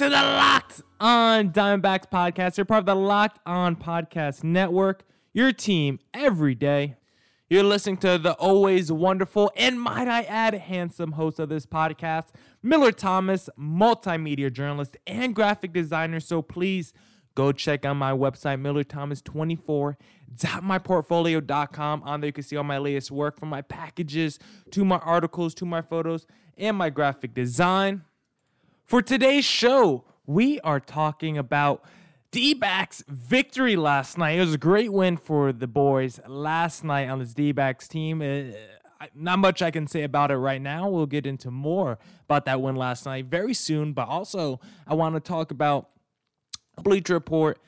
to the Locked On Diamondbacks podcast. You're part of the Locked On Podcast Network, your team every day. You're listening to the always wonderful and, might I add, handsome host of this podcast, Miller Thomas, multimedia journalist and graphic designer. So please go check out my website, millerthomas24.myportfolio.com. On there, you can see all my latest work from my packages to my articles to my photos and my graphic design. For today's show, we are talking about D backs victory last night. It was a great win for the boys last night on this D backs team. Uh, not much I can say about it right now. We'll get into more about that win last night very soon. But also, I want to talk about Bleacher Report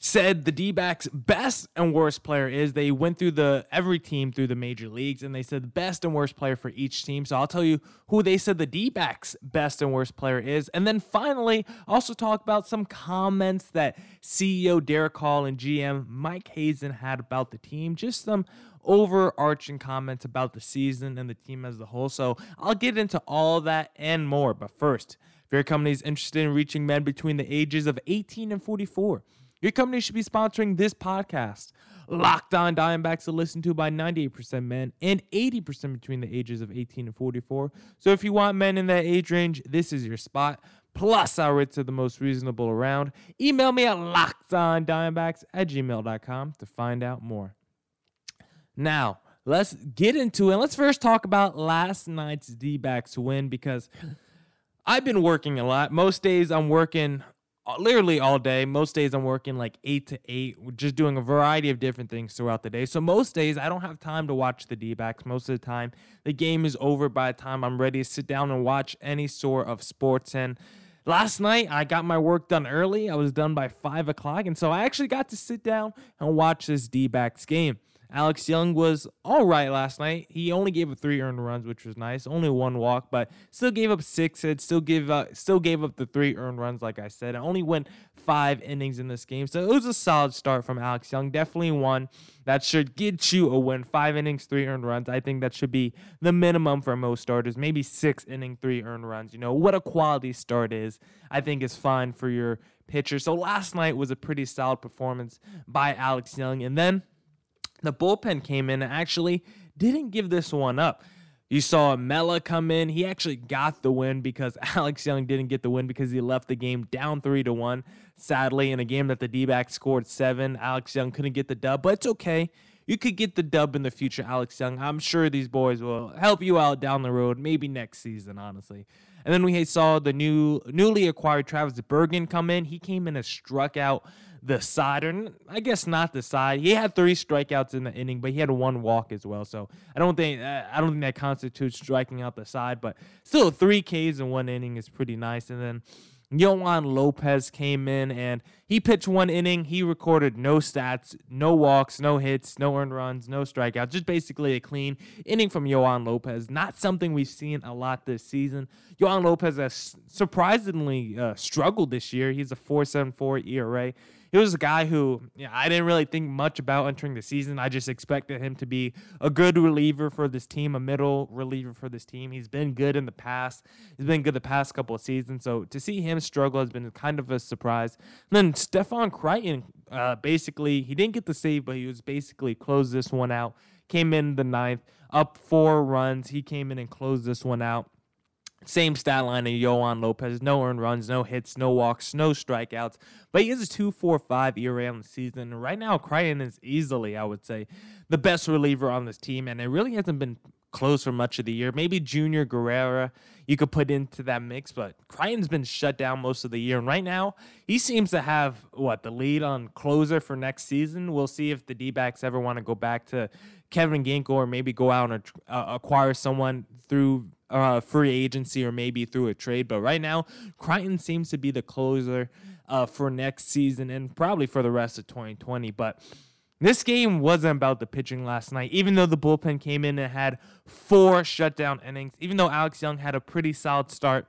said the D-backs best and worst player is they went through the every team through the major leagues and they said the best and worst player for each team. So I'll tell you who they said the D-backs best and worst player is. And then finally also talk about some comments that CEO Derrick Hall and GM Mike Hazen had about the team. Just some overarching comments about the season and the team as a whole. So I'll get into all that and more. But first, if your company is interested in reaching men between the ages of 18 and 44, your company should be sponsoring this podcast. Locked on Diamondbacks to listen to by 98% men and 80% between the ages of 18 and 44. So if you want men in that age range, this is your spot. Plus, our rates are the most reasonable around. Email me at lockedondiamondbacks at gmail.com to find out more. Now, let's get into it. Let's first talk about last night's D backs win because I've been working a lot. Most days I'm working Uh, literally all day. Most days I'm working like eight to eight, just doing a variety of different things throughout the day. So most days I don't have time to watch the D backs. Most of the time, the game is over by the time I'm ready to sit down and watch any sort of sports. And last night I got my work done early. I was done by five o'clock. And so I actually got to sit down and watch this D backs game. Alex Young was all right last night. He only gave up three earned runs, which was nice. Only one walk, but still gave up six hits. Still give up, still gave up the three earned runs, like I said. I only went five innings in this game, so it was a solid start from Alex Young. Definitely one that should get you a win. Five innings, three earned runs. I think that should be the minimum for most starters. Maybe six inning, three earned runs. You know what a quality start is. I think is fine for your pitcher. So last night was a pretty solid performance by Alex Young, and then the bullpen came in and actually didn't give this one up. You saw Mela come in. He actually got the win because Alex Young didn't get the win because he left the game down three to one. Sadly, in a game that the D backs scored seven, Alex Young couldn't get the dub, but it's okay. You could get the dub in the future, Alex Young. I'm sure these boys will help you out down the road, maybe next season, honestly. And then we saw the new newly acquired Travis Bergen come in. He came in and struck out the side, or I guess not the side. He had three strikeouts in the inning, but he had one walk as well. So I don't think uh, I don't think that constitutes striking out the side, but still three Ks in one inning is pretty nice. And then Yoan Lopez came in and he pitched one inning. He recorded no stats, no walks, no hits, no earned runs, no strikeouts. Just basically a clean inning from Yoan Lopez. Not something we've seen a lot this season. Yoan Lopez has surprisingly uh, struggled this year. He's a 4.74 ERA he was a guy who yeah, I didn't really think much about entering the season. I just expected him to be a good reliever for this team, a middle reliever for this team. He's been good in the past. He's been good the past couple of seasons. So to see him struggle has been kind of a surprise. And then Stefan Crichton, uh, basically, he didn't get the save, but he was basically closed this one out. Came in the ninth, up four runs. He came in and closed this one out. Same stat line of Yoan Lopez. No earned runs, no hits, no walks, no strikeouts. But he is a 2.45 ERA on the season. Right now, Crichton is easily, I would say, the best reliever on this team. And it really hasn't been close for much of the year. Maybe Junior Guerrera you could put into that mix, but Crichton's been shut down most of the year. And right now, he seems to have what the lead on closer for next season. We'll see if the D backs ever want to go back to Kevin Ginkel or maybe go out and uh, acquire someone through uh, free agency or maybe through a trade. But right now, Crichton seems to be the closer uh, for next season and probably for the rest of 2020. But this game wasn't about the pitching last night, even though the bullpen came in and had four shutdown innings, even though Alex Young had a pretty solid start.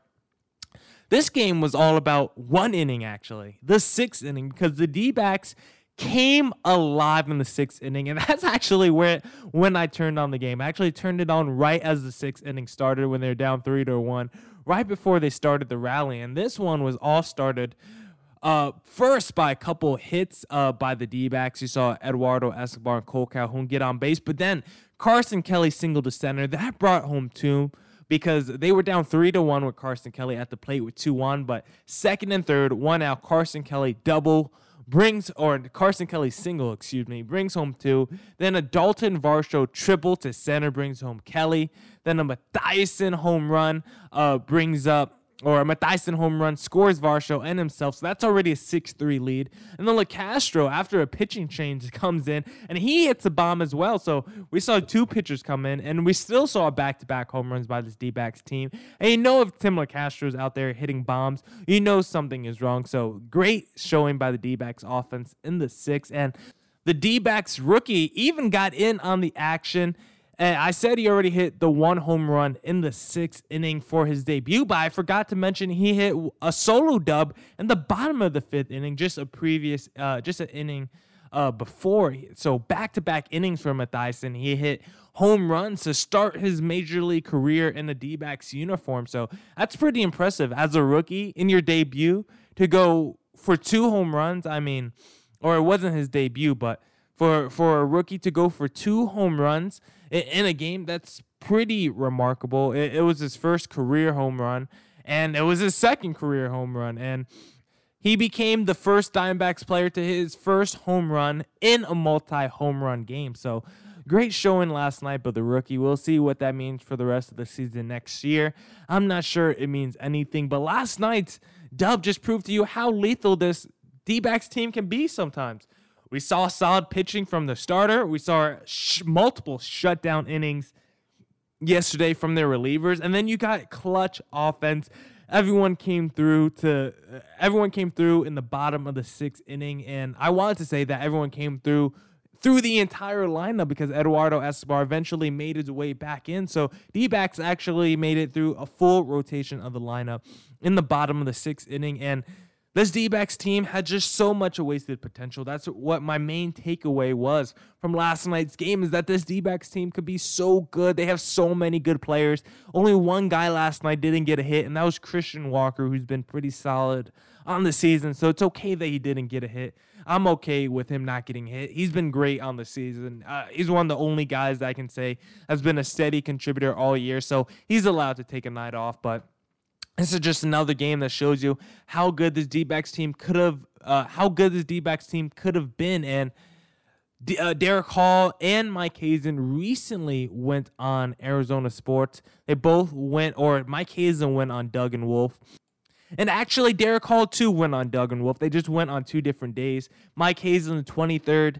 This game was all about one inning, actually, the sixth inning, because the D backs came alive in the sixth inning. And that's actually where when I turned on the game. I actually turned it on right as the sixth inning started when they're down three to one, right before they started the rally. And this one was all started uh, first, by a couple hits uh, by the D backs, you saw Eduardo Escobar and Cole Calhoun get on base, but then Carson Kelly singled to center. That brought home two because they were down three to one with Carson Kelly at the plate with two one. But second and third, one out. Carson Kelly double brings or Carson Kelly single, excuse me, brings home two. Then a Dalton Varsho triple to center brings home Kelly. Then a Mathisen home run uh, brings up or a Mathisen home run, scores Varsho and himself. So that's already a 6 3 lead. And then Locastro, after a pitching change, comes in and he hits a bomb as well. So we saw two pitchers come in and we still saw back to back home runs by this D backs team. And you know, if Tim is out there hitting bombs, you know something is wrong. So great showing by the D backs offense in the six. And the D backs rookie even got in on the action. And I said he already hit the one home run in the sixth inning for his debut, but I forgot to mention he hit a solo dub in the bottom of the fifth inning, just a previous, uh, just an inning uh, before. So back to back innings for Mathisen. He hit home runs to start his major league career in the D backs uniform. So that's pretty impressive as a rookie in your debut to go for two home runs. I mean, or it wasn't his debut, but for for a rookie to go for two home runs in a game that's pretty remarkable. It, it was his first career home run, and it was his second career home run, and he became the first Diamondbacks player to hit his first home run in a multi home run game. So great showing last night by the rookie. We'll see what that means for the rest of the season next year. I'm not sure it means anything, but last night's dub just proved to you how lethal this D backs team can be sometimes. We saw solid pitching from the starter. We saw sh- multiple shutdown innings yesterday from their relievers, and then you got clutch offense. Everyone came through to uh, everyone came through in the bottom of the sixth inning, and I wanted to say that everyone came through through the entire lineup because Eduardo Escobar eventually made his way back in. So D actually made it through a full rotation of the lineup in the bottom of the sixth inning, and this D backs team had just so much wasted potential. That's what my main takeaway was from last night's game is that this D backs team could be so good. They have so many good players. Only one guy last night didn't get a hit, and that was Christian Walker, who's been pretty solid on the season. So it's okay that he didn't get a hit. I'm okay with him not getting hit. He's been great on the season. Uh, he's one of the only guys that I can say has been a steady contributor all year. So he's allowed to take a night off, but this is just another game that shows you how good this D-backs team could have, uh, how good this D-backs team could have been. And D- uh, Derrick Hall and Mike Hazen recently went on Arizona Sports. They both went, or Mike Hazen went on Doug and Wolf. And actually, Derrick Hall too went on Doug and Wolf. They just went on two different days. Mike Hazen the 23rd,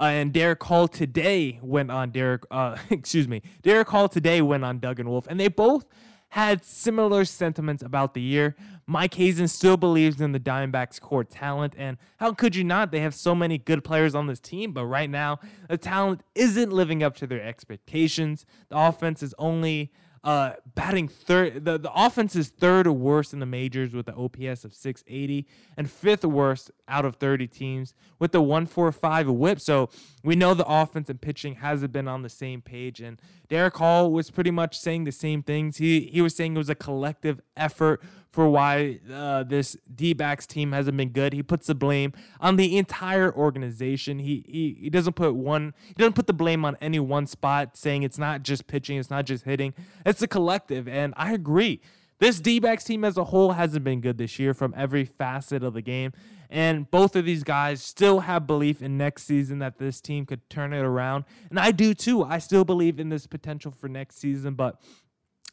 uh, and Derrick Hall today went on Derek. Uh, excuse me, Derrick Hall today went on Doug and Wolf, and they both had similar sentiments about the year. Mike Hazen still believes in the Diamondbacks' core talent, and how could you not? They have so many good players on this team, but right now, the talent isn't living up to their expectations. The offense is only uh, batting third, the, the offense is third worst in the majors with the OPS of 680 and fifth worst out of 30 teams with the 145 whip. So we know the offense and pitching hasn't been on the same page. And Derrick Hall was pretty much saying the same things. He, he was saying it was a collective effort for why uh, this D backs team hasn't been good. He puts the blame on the entire organization. He, he he doesn't put one he doesn't put the blame on any one spot, saying it's not just pitching, it's not just hitting. It's a collective, and I agree. This D backs team as a whole hasn't been good this year from every facet of the game. And both of these guys still have belief in next season that this team could turn it around. And I do too. I still believe in this potential for next season, but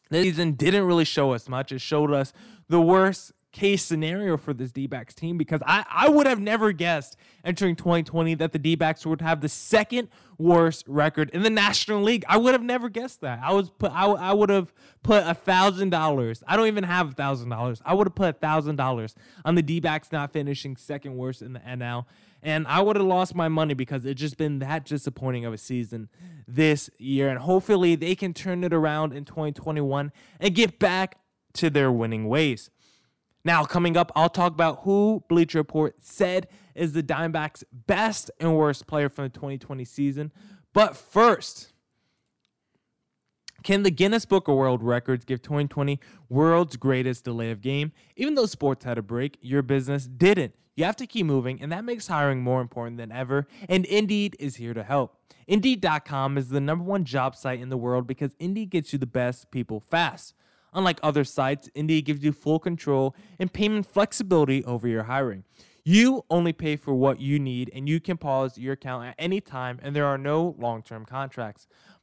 this season didn't really show us much. It showed us the worst case scenario for this D backs team because I, I would have never guessed entering 2020 that the D backs would have the second worst record in the National League. I would have never guessed that. I was put I, I would have put a thousand dollars. I don't even have a thousand dollars. I would have put a thousand dollars on the D backs not finishing second worst in the NL. And I would have lost my money because it's just been that disappointing of a season this year. And hopefully they can turn it around in 2021 and get back to their winning ways. Now, coming up, I'll talk about who Bleacher Report said is the Diamondbacks' best and worst player from the 2020 season. But first, can the Guinness Book of World Records give 2020 world's greatest delay of game? Even though sports had a break, your business didn't. You have to keep moving, and that makes hiring more important than ever. And Indeed is here to help. Indeed.com is the number one job site in the world because Indeed gets you the best people fast. Unlike other sites, Indeed gives you full control and payment flexibility over your hiring. You only pay for what you need, and you can pause your account at any time, and there are no long term contracts.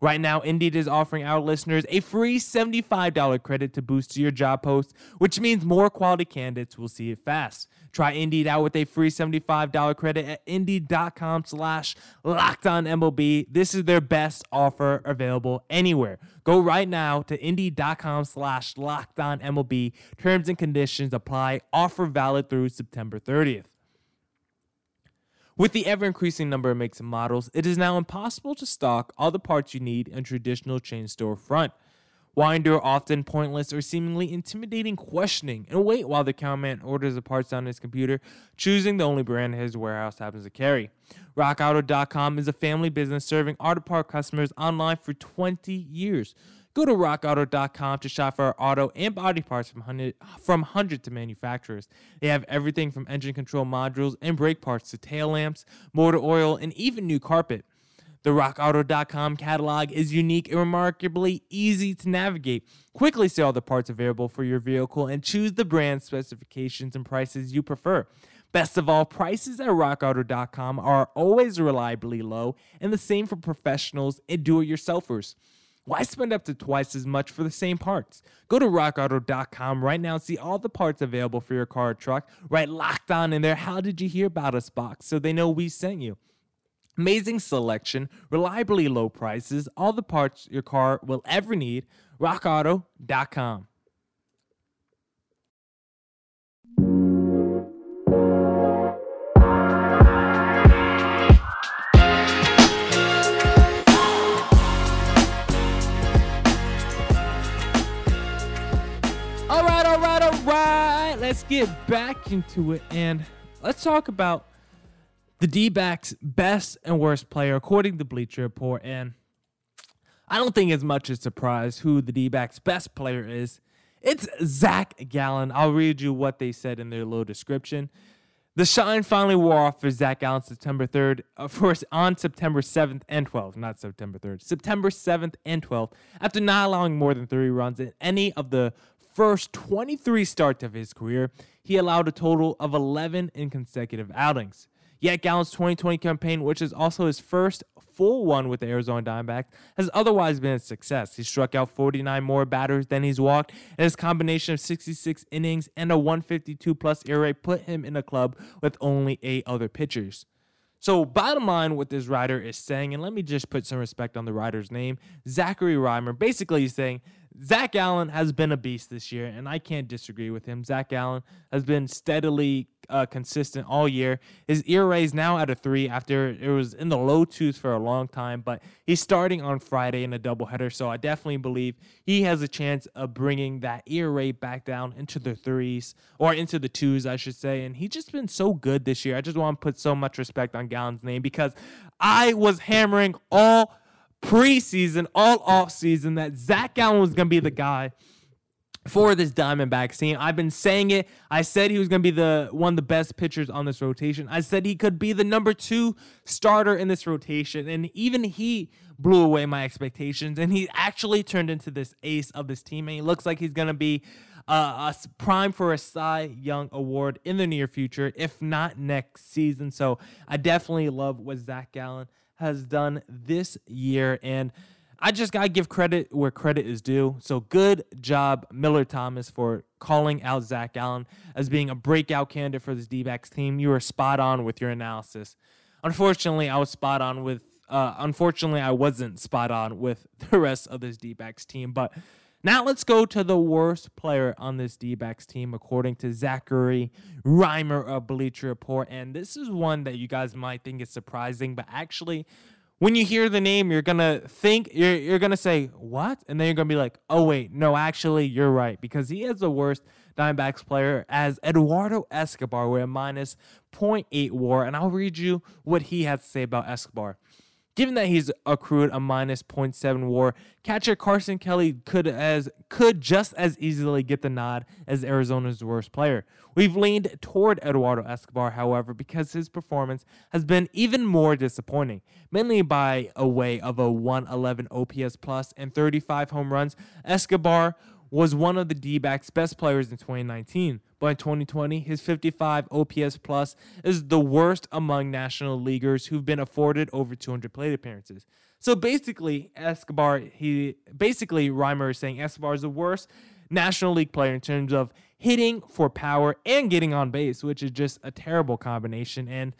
Right now, Indeed is offering our listeners a free $75 credit to boost your job post, which means more quality candidates will see it fast. Try Indeed out with a free $75 credit at Indeed.com slash LockedOnMLB. This is their best offer available anywhere. Go right now to Indeed.com slash LockedOnMLB. Terms and conditions apply. Offer valid through September 30th. With the ever increasing number of makes and models, it is now impossible to stock all the parts you need in traditional chain store front. Why endure often pointless or seemingly intimidating questioning and wait while the cowman orders the parts on his computer, choosing the only brand his warehouse happens to carry? RockAuto.com is a family business serving auto part customers online for 20 years. Go to rockauto.com to shop for auto and body parts from, hundred, from hundreds of manufacturers. They have everything from engine control modules and brake parts to tail lamps, motor oil, and even new carpet. The rockauto.com catalog is unique and remarkably easy to navigate. Quickly see all the parts available for your vehicle and choose the brand specifications and prices you prefer. Best of all, prices at rockauto.com are always reliably low, and the same for professionals and do it yourselfers. Why spend up to twice as much for the same parts? Go to rockauto.com right now and see all the parts available for your car or truck. Write locked on in their. How did you hear about us box so they know we sent you? Amazing selection, reliably low prices, all the parts your car will ever need. RockAuto.com. Let's get back into it and let's talk about the D backs' best and worst player, according to Bleacher Report. And I don't think it's much a surprise who the D backs' best player is. It's Zach Gallen. I'll read you what they said in their little description. The shine finally wore off for Zach Gallen September 3rd, uh, of course, on September 7th and 12th, not September 3rd, September 7th and 12th, after not allowing more than three runs in any of the first 23 starts of his career. He allowed a total of 11 in consecutive outings. Yet Gallen's 2020 campaign, which is also his first full one with the Arizona Diamondbacks, has otherwise been a success. He struck out 49 more batters than he's walked, and his combination of 66 innings and a 152 plus ERA put him in a club with only eight other pitchers. So, bottom line, what this writer is saying, and let me just put some respect on the writer's name, Zachary Rymer. Basically, he's saying Zach Gallen has been a beast this year, and I can't disagree with him. Zach Gallen has been steadily uh, consistent all year. His ERA is now at a three after it was in the low twos for a long time, but he's starting on Friday in a doubleheader, so I definitely believe he has a chance of bringing that ERA back down into the threes or into the twos, I should say. And he's just been so good this year. I just want to put so much respect on Gallen's name because I was hammering all preseason, all off season, that Zach Gallen was going to be the guy for this Diamondbacks team. I've been saying it. I said he was going to be the one of the best pitchers on this rotation. I said he could be the number 2 starter in this rotation and even he blew away my expectations and he actually turned into this ace of this team and he looks like he's going to be uh, a prime for a Cy Young award in the near future, if not next season. So I definitely love what Zach Gallen has done this year and I just got to give credit where credit is due. So good job, Miller Thomas, for calling out Zach Gallen as being a breakout candidate for this D backs team. You were spot on with your analysis. Unfortunately, I was spot on with, uh, unfortunately, I wasn't spot on with the rest of this D backs team. But now let's go to the worst player on this D backs team, according to Zachary Rymer of Bleacher Report. And this is one that you guys might think is surprising, but actually, when you hear the name, you're gonna think you're you're gonna say what, and then you're gonna be like, oh wait, no, actually you're right because he is the worst Diamondbacks player as Eduardo Escobar with a minus 0.8 WAR, and I'll read you what he has to say about Escobar. Given that he's accrued a minus 0.7 WAR, catcher Carson Kelly could as could just as easily get the nod as Arizona's worst player. We've leaned toward Eduardo Escobar, however, because his performance has been even more disappointing, mainly by a way of a 111 OPS plus and 35 home runs. Escobar was one of the D-backs' best players in 2019, but in 2020, his 55 OPS plus is the worst among national leaguers who've been afforded over 200 plate appearances. So basically, Escobar, he basically Rymer is saying Escobar is the worst National League player in terms of hitting for power and getting on base, which is just a terrible combination. And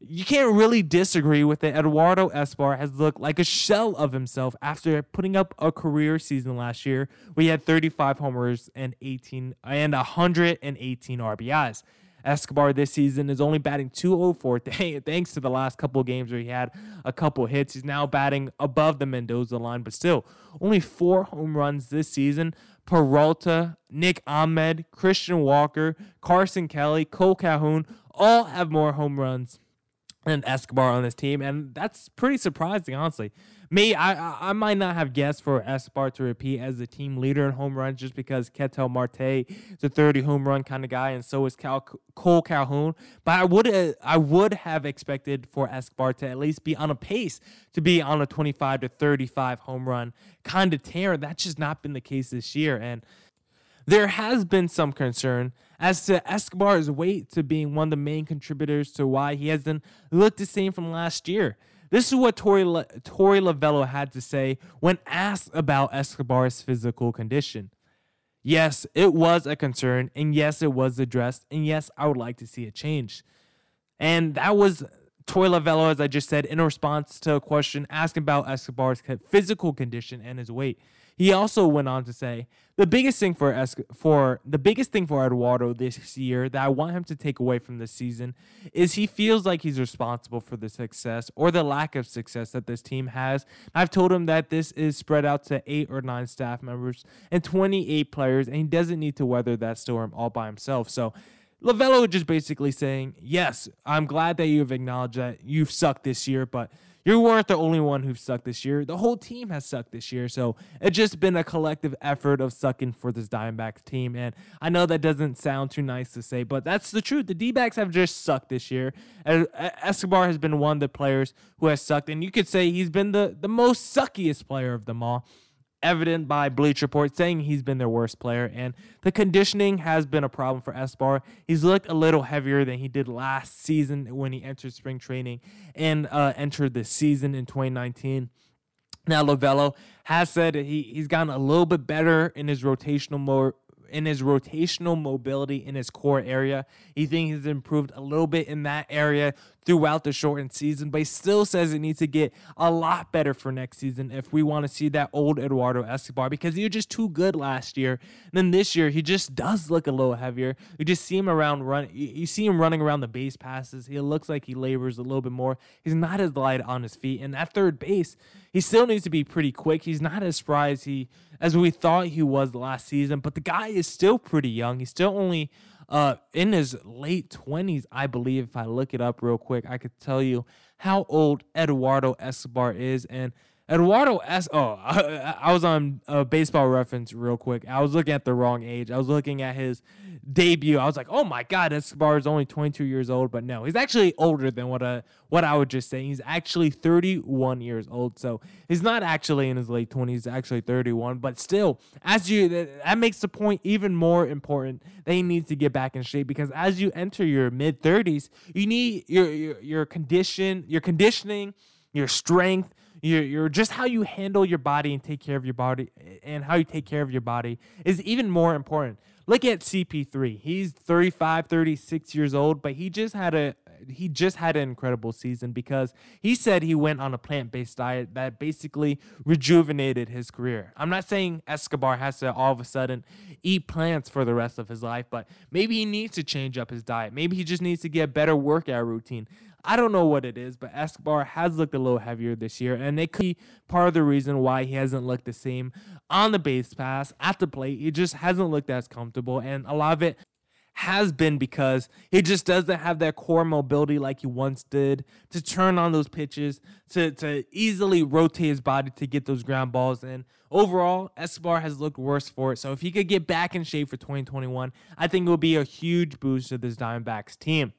you can't really disagree with it. Eduardo Escobar has looked like a shell of himself after putting up a career season last year. We had 35 homers and 18 and 118 RBIs. Escobar this season is only batting 204 thanks to the last couple games where he had a couple hits. He's now batting above the Mendoza line, but still only four home runs this season. Peralta, Nick Ahmed, Christian Walker, Carson Kelly, Cole Calhoun all have more home runs and Escobar on this team, and that's pretty surprising, honestly. Me, I I might not have guessed for Escobar to repeat as the team leader in home runs just because Ketel Marte is a 30 home run kind of guy, and so is Cal, Cole Calhoun. But I would uh, I would have expected for Escobar to at least be on a pace to be on a 25 to 35 home run kind of tear. That's just not been the case this year, and there has been some concern as to Escobar's weight to being one of the main contributors to why he hasn't looked the same from last year. This is what Torey, La- Torey Lovullo had to say when asked about Escobar's physical condition. Yes, it was a concern, and yes, it was addressed, and yes, I would like to see it change. And that was Torey Lovullo, as I just said, in response to a question asking about Escobar's physical condition and his weight. He also went on to say, the biggest thing for es- for the biggest thing for Eduardo this year that I want him to take away from this season is he feels like he's responsible for the success or the lack of success that this team has. I've told him that this is spread out to eight or nine staff members and 28 players, and he doesn't need to weather that storm all by himself. So Lovullo just basically saying, yes, I'm glad that you've acknowledged that you've sucked this year, but you weren't the only one who sucked this year. The whole team has sucked this year. So it's just been a collective effort of sucking for this Diamondbacks team. And I know that doesn't sound too nice to say, but that's the truth. The D backs have just sucked this year. Escobar has been one of the players who has sucked. And you could say he's been the, the most suckiest player of them all evident by Bleach Report saying he's been their worst player, and the conditioning has been a problem for Escobar. He's looked a little heavier than he did last season when he entered spring training and uh, entered the season in 2019. Now Lovullo has said he, he's gotten a little bit better in his rotational mode in his rotational mobility in his core area. He thinks he's improved a little bit in that area throughout the shortened season, but he still says it needs to get a lot better for next season if we want to see that old Eduardo Escobar because he was just too good last year. And then this year, he just does look a little heavier. You just see him around run. You see him running around the base passes. He looks like he labors a little bit more. He's not as light on his feet, and at third base, he still needs to be pretty quick. He's not as spry as he as we thought he was last season, but the guy is still pretty young. He's still only uh, in his late 20s, I believe. If I look it up real quick, I could tell you how old Eduardo Escobar is. And Eduardo S. Oh, I, I was on a baseball reference real quick. I was looking at the wrong age. I was looking at his debut. I was like, oh my God, Escobar is only 22 years old. But no, he's actually older than what, uh, what I would just say. He's actually 31 years old. So he's not actually in his late 20s, he's actually 31. But still, as you, that makes the point even more important that he needs to get back in shape because as you enter your mid 30s, you need your, your, your condition, your conditioning, your strength your, your just how you handle your body and take care of your body and how you take care of your body is even more important. Look at CP3. He's 35, 36 years old, but he just had a he just had an incredible season because he said he went on a plant-based diet that basically rejuvenated his career. I'm not saying Escobar has to all of a sudden eat plants for the rest of his life, but maybe he needs to change up his diet. Maybe he just needs to get a better workout routine. I don't know what it is, but Escobar has looked a little heavier this year, and it could be part of the reason why he hasn't looked the same on the base pass at the plate. He just hasn't looked as comfortable, and a lot of it has been because he just doesn't have that core mobility like he once did to turn on those pitches, to, to easily rotate his body to get those ground balls. And overall, Escobar has looked worse for it. So if he could get back in shape for 2021, I think it would be a huge boost to this Diamondbacks team.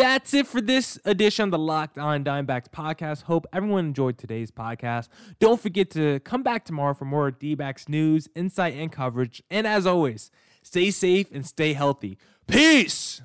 That's it for this edition of the Locked On Diamondbacks podcast. Hope everyone enjoyed today's podcast. Don't forget to come back tomorrow for more D backs news, insight, and coverage. And as always, stay safe and stay healthy. Peace.